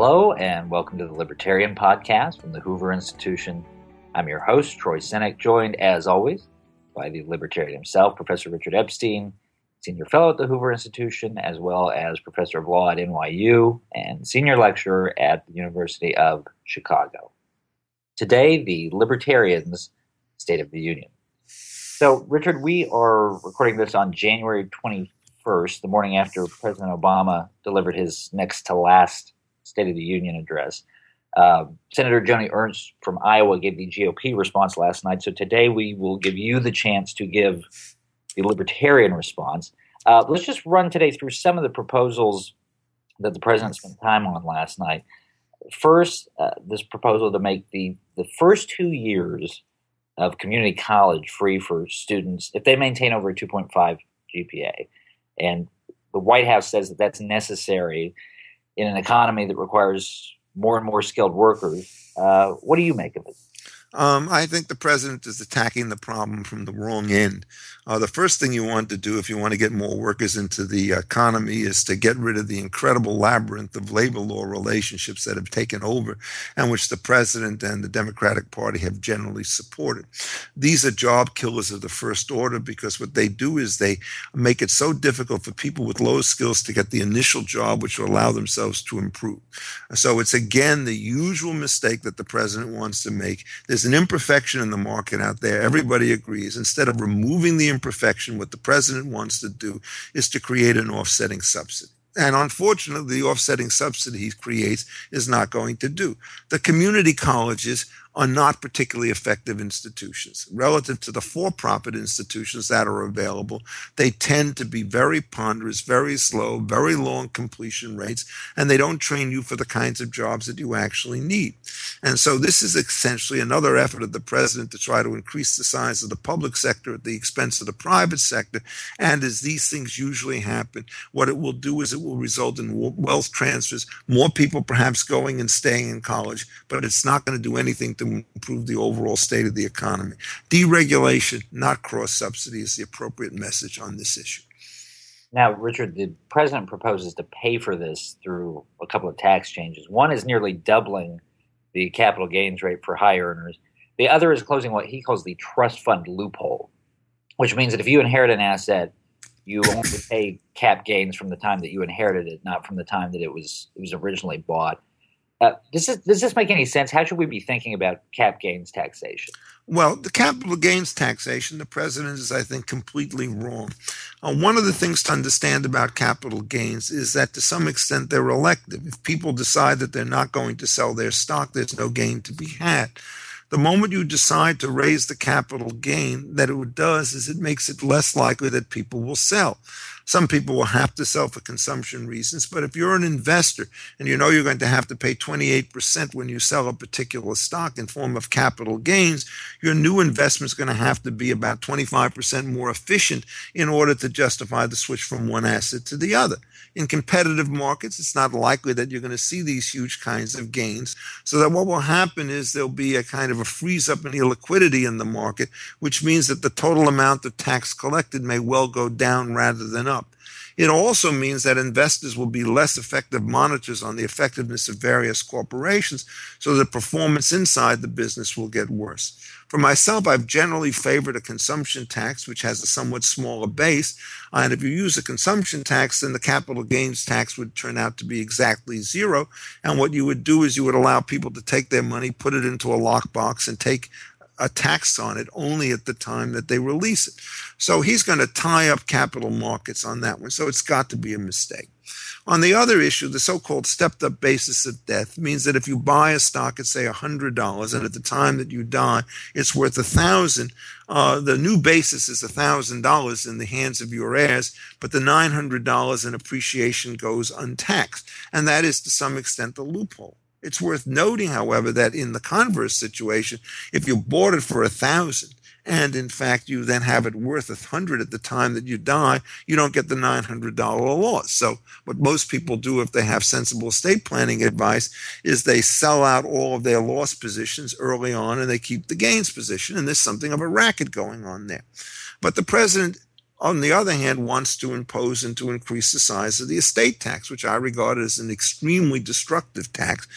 Hello, and welcome to the Libertarian Podcast from the Hoover Institution. I'm your host, Troy Senik, joined as always by the Libertarian himself, Professor Richard Epstein, Senior Fellow at the Hoover Institution, as well as Professor of Law at NYU and Senior Lecturer at the University of Chicago. Today, the Libertarians' State of the Union. So, Richard, we are recording this on January 21st, the morning after President Obama delivered his next to last State of the Union address. Uh, Senator Joni Ernst from Iowa gave the GOP response last night. So today we will give you the chance to give the Libertarian response. Uh, let's just run today through some of the proposals that the president spent time on last night. First, uh, this proposal to make the, the first two years of community college free for students if they maintain over a 2.5 GPA. And the White House says that that's necessary in an economy that requires more and more skilled workers. Uh, what do you make of it? Um, I think the president is attacking the problem from the wrong end. Uh, the first thing you want to do if you want to get more workers into the economy is to get rid of the incredible labyrinth of labor law relationships that have taken over and which the president and the Democratic Party have generally supported. These are job killers of the first order because what they do is they make it so difficult for people with low skills to get the initial job which will allow themselves to improve. So it's again the usual mistake that the president wants to make. There's there's an imperfection in the market out there. Everybody agrees. Instead of removing the imperfection, what the president wants to do is to create an offsetting subsidy. And unfortunately, the offsetting subsidy he creates is not going to do. The community colleges are not particularly effective institutions. Relative to the for profit institutions that are available, they tend to be very ponderous, very slow, very long completion rates, and they don't train you for the kinds of jobs that you actually need. And so this is essentially another effort of the president to try to increase the size of the public sector at the expense of the private sector. And as these things usually happen, what it will do is it will result in wealth transfers, more people perhaps going and staying in college, but it's not going to do anything to improve the overall state of the economy. Deregulation, not cross subsidy, is the appropriate message on this issue. Now, Richard, the president proposes to pay for this through a couple of tax changes. One is nearly doubling the capital gains rate for high earners. The other is closing what he calls the trust fund loophole, which means that if you inherit an asset, you only pay cap gains from the time that you inherited it, not from the time that it was it was originally bought. Uh, does, this, does this make any sense? How should we be thinking about cap gains taxation? Well, the capital gains taxation, the president is, I think, completely wrong. Uh, one of the things to understand about capital gains is that to some extent they're elective. If people decide that they're not going to sell their stock, there's no gain to be had. The moment you decide to raise the capital gain, that it does is it makes it less likely that people will sell. Some people will have to sell for consumption reasons, but if you're an investor and you know you're going to have to pay 28% when you sell a particular stock in form of capital gains, your new investment is going to have to be about 25% more efficient in order to justify the switch from one asset to the other. In competitive markets, it's not likely that you're going to see these huge kinds of gains. So that what will happen is there'll be a kind of a freeze up in illiquidity in the market, which means that the total amount of tax collected may well go down rather than up. It also means that investors will be less effective monitors on the effectiveness of various corporations, so the performance inside the business will get worse. For myself, I've generally favored a consumption tax, which has a somewhat smaller base. And if you use a consumption tax, then the capital gains tax would turn out to be exactly zero. And what you would do is you would allow people to take their money, put it into a lockbox, and take a tax on it only at the time that they release it. So he's going to tie up capital markets on that one. So it's got to be a mistake. On the other issue, the so-called stepped-up basis of death means that if you buy a stock at say $100 and at the time that you die it's worth a thousand, uh, the new basis is $1,000 in the hands of your heirs, but the $900 in appreciation goes untaxed. And that is to some extent the loophole. It's worth noting, however, that in the converse situation, if you bought it for a thousand and in fact you then have it worth a hundred at the time that you die, you don't get the nine hundred dollar loss. So what most people do if they have sensible estate planning advice is they sell out all of their loss positions early on and they keep the gains position. And there's something of a racket going on there. But the president on the other hand, wants to impose and to increase the size of the estate tax, which I regard as an extremely destructive tax.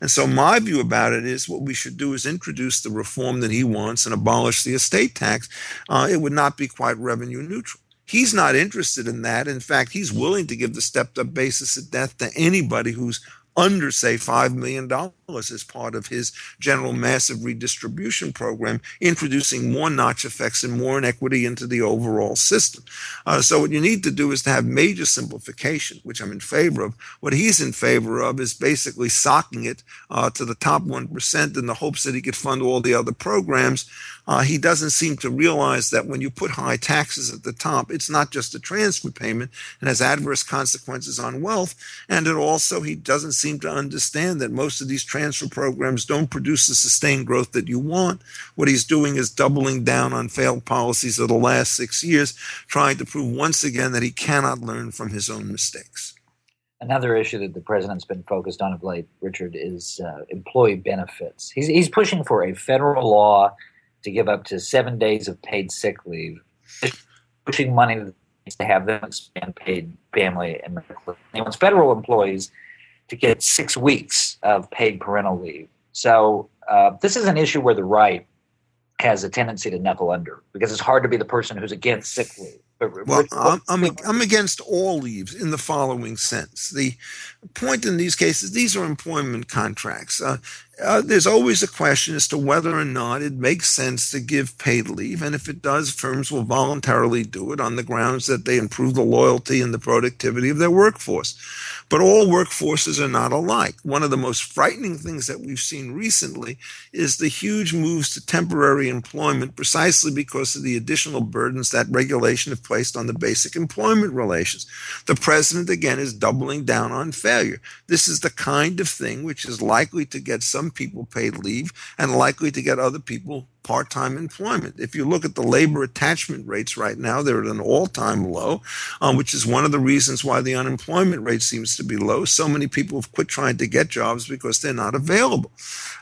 And so my view about it is what we should do is introduce the reform that he wants and abolish the estate tax. Uh, it would not be quite revenue neutral. He's not interested in that. In fact, he's willing to give the stepped up basis of death to anybody who's under, say, $5 million as part of his general massive redistribution program, introducing more notch effects and more inequity into the overall system. Uh, so, what you need to do is to have major simplification, which I'm in favor of. What he's in favor of is basically socking it uh, to the top 1% in the hopes that he could fund all the other programs. Uh, he doesn't seem to realize that when you put high taxes at the top, it's not just a transfer payment, it has adverse consequences on wealth. And it also, he doesn't seem to understand that most of these transfer programs don't produce the sustained growth that you want. What he's doing is doubling down on failed policies of the last six years, trying to prove once again that he cannot learn from his own mistakes. Another issue that the president's been focused on of late, Richard, is uh, employee benefits. He's, he's pushing for a federal law to give up to seven days of paid sick leave, pushing money to have them expand paid family and medical. He wants federal employees to get six weeks of paid parental leave. So uh, this is an issue where the right has a tendency to knuckle under because it's hard to be the person who's against sick leave. Well, I'm, I'm, I'm against all leaves in the following sense. The point in these cases, these are employment contracts. Uh, uh, there's always a question as to whether or not it makes sense to give paid leave. And if it does, firms will voluntarily do it on the grounds that they improve the loyalty and the productivity of their workforce. But all workforces are not alike. One of the most frightening things that we've seen recently is the huge moves to temporary employment precisely because of the additional burdens that regulation have placed on the basic employment relations. The president, again, is doubling down on failure. This is the kind of thing which is likely to get some people paid leave and likely to get other people part time employment. If you look at the labor attachment rates right now, they're at an all time low, um, which is one of the reasons why the unemployment rate seems to be low. So many people have quit trying to get jobs because they're not available.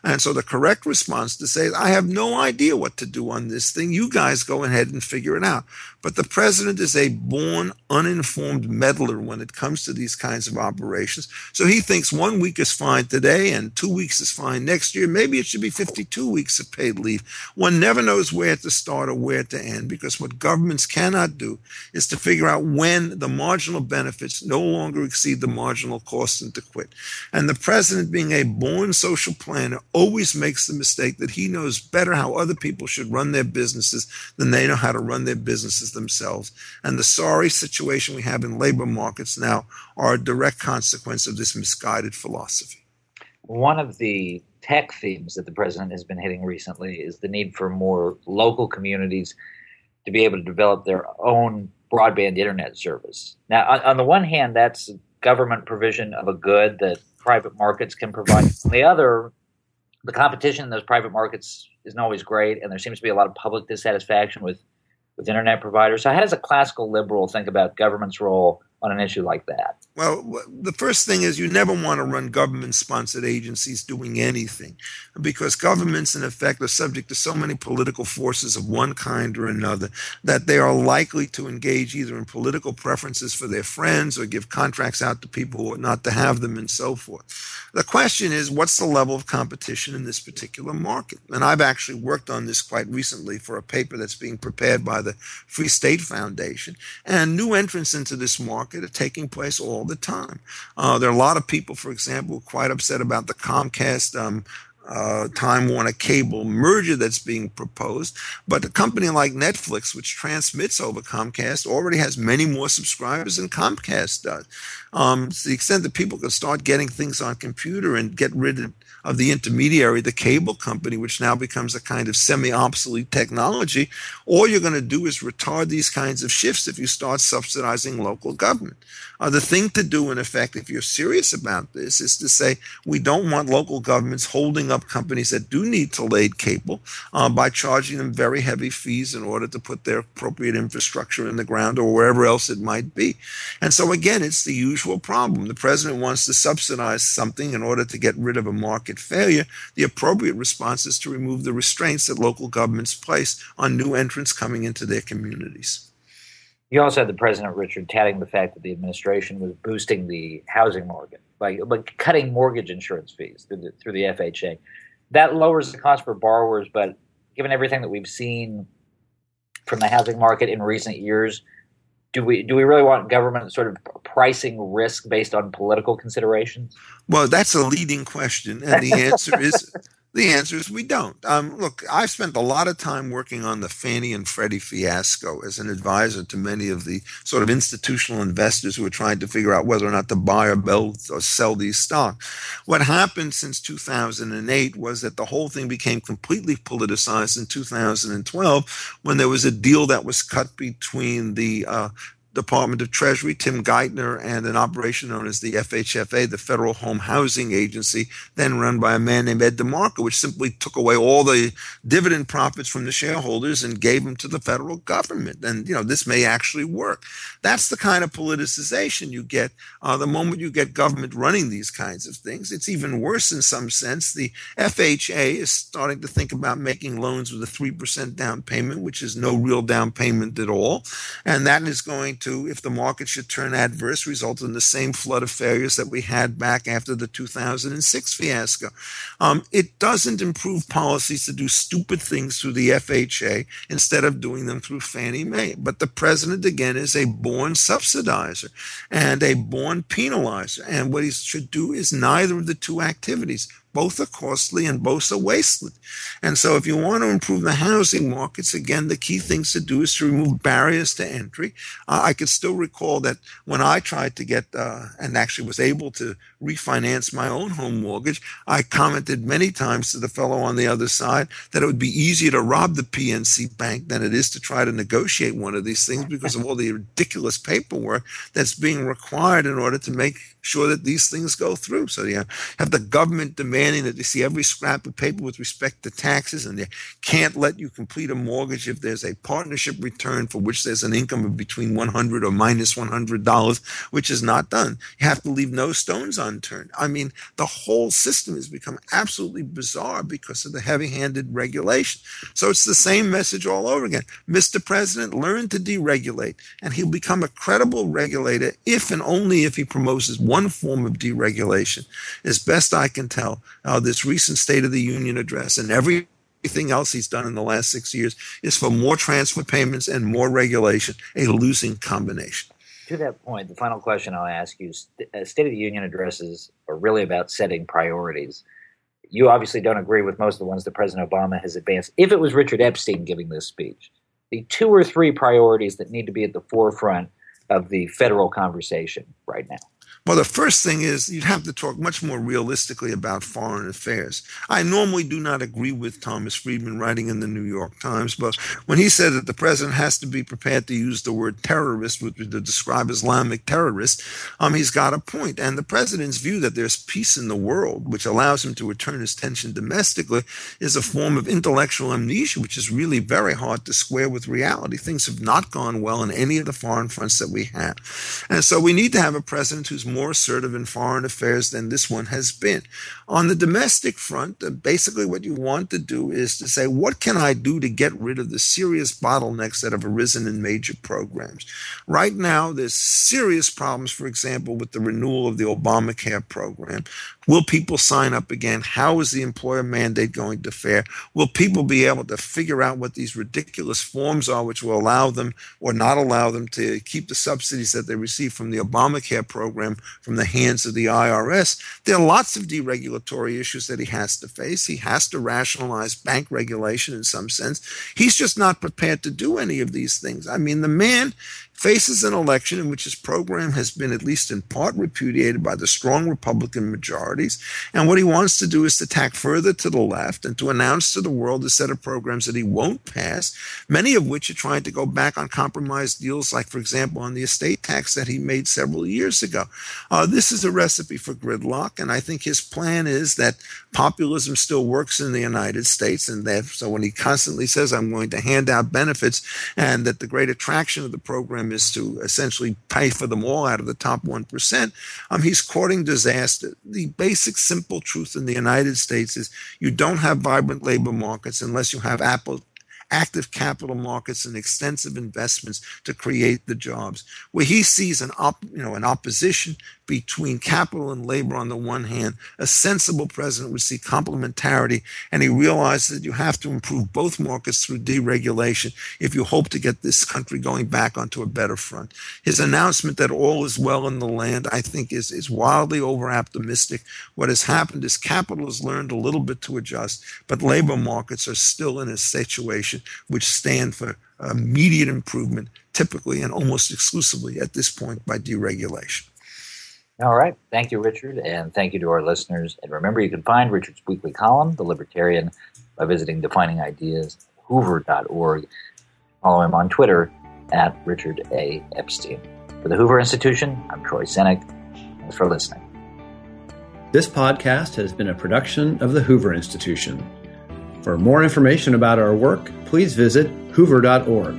And so the correct response to say, I have no idea what to do on this thing. You guys go ahead and figure it out. But the president is a born, uninformed meddler when it comes to these kinds of operations. So he thinks one week is fine today and two weeks is fine next year. Maybe it should be 52 weeks of paid leave. One never knows where to start or where to end because what governments cannot do is to figure out when the marginal benefits no longer exceed the marginal cost and to quit. And the president, being a born social planner, always makes the mistake that he knows better how other people should run their businesses than they know how to run their businesses themselves. And the sorry situation we have in labor markets now are a direct consequence of this misguided philosophy. One of the tech themes that the president has been hitting recently is the need for more local communities to be able to develop their own broadband internet service. Now, on, on the one hand, that's government provision of a good that private markets can provide. on the other, the competition in those private markets isn't always great, and there seems to be a lot of public dissatisfaction with with internet providers. So, how does a classical liberal think about government's role on an issue like that? Well, the first thing is you never want to run government sponsored agencies doing anything because governments, in effect, are subject to so many political forces of one kind or another that they are likely to engage either in political preferences for their friends or give contracts out to people who ought not to have them and so forth. The question is, what's the level of competition in this particular market? And I've actually worked on this quite recently for a paper that's being prepared by the Free State Foundation. And new entrants into this market are taking place all the time. Uh, there are a lot of people, for example, quite upset about the Comcast um, uh, Time Warner Cable merger that's being proposed. But a company like Netflix, which transmits over Comcast, already has many more subscribers than Comcast does. Um, to the extent that people can start getting things on computer and get rid of of the intermediary, the cable company, which now becomes a kind of semi obsolete technology, all you're going to do is retard these kinds of shifts if you start subsidizing local government. Uh, the thing to do, in effect, if you're serious about this, is to say we don't want local governments holding up companies that do need to lay cable uh, by charging them very heavy fees in order to put their appropriate infrastructure in the ground or wherever else it might be. And so, again, it's the usual problem. The president wants to subsidize something in order to get rid of a market market failure, the appropriate response is to remove the restraints that local governments place on new entrants coming into their communities. You also had the president, Richard, touting the fact that the administration was boosting the housing market, by, by cutting mortgage insurance fees through the, through the FHA. That lowers the cost for borrowers, but given everything that we've seen from the housing market in recent years, do we do we really want government sort of pricing risk based on political considerations? Well, that's a leading question, and the answer is the answer is we don't. Um, look, I've spent a lot of time working on the Fannie and Freddie fiasco as an advisor to many of the sort of institutional investors who are trying to figure out whether or not to buy or build or sell these stocks. What happened since 2008 was that the whole thing became completely politicized in 2012 when there was a deal that was cut between the uh, Department of Treasury, Tim Geithner, and an operation known as the FHFA, the Federal Home Housing Agency, then run by a man named Ed DeMarco, which simply took away all the dividend profits from the shareholders and gave them to the federal government. And, you know, this may actually work. That's the kind of politicization you get uh, the moment you get government running these kinds of things. It's even worse in some sense. The FHA is starting to think about making loans with a 3% down payment, which is no real down payment at all. And that is going to to, if the market should turn adverse, result in the same flood of failures that we had back after the 2006 fiasco. Um, it doesn't improve policies to do stupid things through the FHA instead of doing them through Fannie Mae. But the president, again, is a born subsidizer and a born penalizer. And what he should do is neither of the two activities both are costly and both are wasteful. And so, if you want to improve the housing markets, again, the key things to do is to remove barriers to entry. Uh, I could still recall that when I tried to get uh, and actually was able to refinance my own home mortgage, I commented many times to the fellow on the other side that it would be easier to rob the PNC bank than it is to try to negotiate one of these things because of all the ridiculous paperwork that's being required in order to make sure that these things go through. So you have the government demanding that they see every scrap of paper with respect to taxes, and they can't let you complete a mortgage if there's a partnership return for which there's an income of between 100 or minus 100 dollars, which is not done. You have to leave no stones unturned. I mean, the whole system has become absolutely bizarre because of the heavy-handed regulation. So it's the same message all over again. Mr. President, learn to deregulate, and he'll become a credible regulator if and only if he promotes one form of deregulation. As best I can tell, uh, this recent State of the Union address and everything else he's done in the last six years is for more transfer payments and more regulation, a losing combination. To that point, the final question I'll ask you uh, State of the Union addresses are really about setting priorities. You obviously don't agree with most of the ones that President Obama has advanced. If it was Richard Epstein giving this speech, the two or three priorities that need to be at the forefront of the federal conversation right now. Well, the first thing is you'd have to talk much more realistically about foreign affairs. I normally do not agree with Thomas Friedman writing in the New York Times, but when he said that the president has to be prepared to use the word terrorist to describe Islamic terrorists, um, he's got a point. And the president's view that there's peace in the world, which allows him to return his attention domestically, is a form of intellectual amnesia, which is really very hard to square with reality. Things have not gone well in any of the foreign fronts that we have. And so we need to have a president who's more assertive in foreign affairs than this one has been. On the domestic front, basically what you want to do is to say, what can I do to get rid of the serious bottlenecks that have arisen in major programs? Right now, there's serious problems, for example, with the renewal of the Obamacare program. Will people sign up again? How is the employer mandate going to fare? Will people be able to figure out what these ridiculous forms are, which will allow them or not allow them to keep the subsidies that they receive from the Obamacare program from the hands of the IRS? There are lots of deregulatory issues that he has to face. He has to rationalize bank regulation in some sense. He's just not prepared to do any of these things. I mean, the man faces an election in which his program has been at least in part repudiated by the strong Republican majorities. And what he wants to do is to tack further to the left and to announce to the world a set of programs that he won't pass, many of which are trying to go back on compromise deals, like, for example, on the estate tax that he made several years ago. Uh, this is a recipe for gridlock. And I think his plan is that populism still works in the United States. And that, so when he constantly says, I'm going to hand out benefits, and that the great attraction of the program is to essentially pay for them all out of the top 1%, um, he's courting disaster. The basic, simple truth in the United States is you don't have vibrant labor markets unless you have Apple active capital markets and extensive investments to create the jobs. Where he sees an op, you know, an opposition between capital and labor on the one hand, a sensible president would see complementarity, and he realizes that you have to improve both markets through deregulation if you hope to get this country going back onto a better front. His announcement that all is well in the land, I think, is, is wildly over optimistic. What has happened is capital has learned a little bit to adjust, but labor markets are still in a situation which stand for uh, immediate improvement, typically and almost exclusively at this point by deregulation. All right. Thank you, Richard, and thank you to our listeners. And remember, you can find Richard's weekly column, The Libertarian, by visiting definingideas.hoover.org. Follow him on Twitter at Richard A. Epstein. For the Hoover Institution, I'm Troy Senik. Thanks for listening. This podcast has been a production of the Hoover Institution. For more information about our work, please visit hoover.org.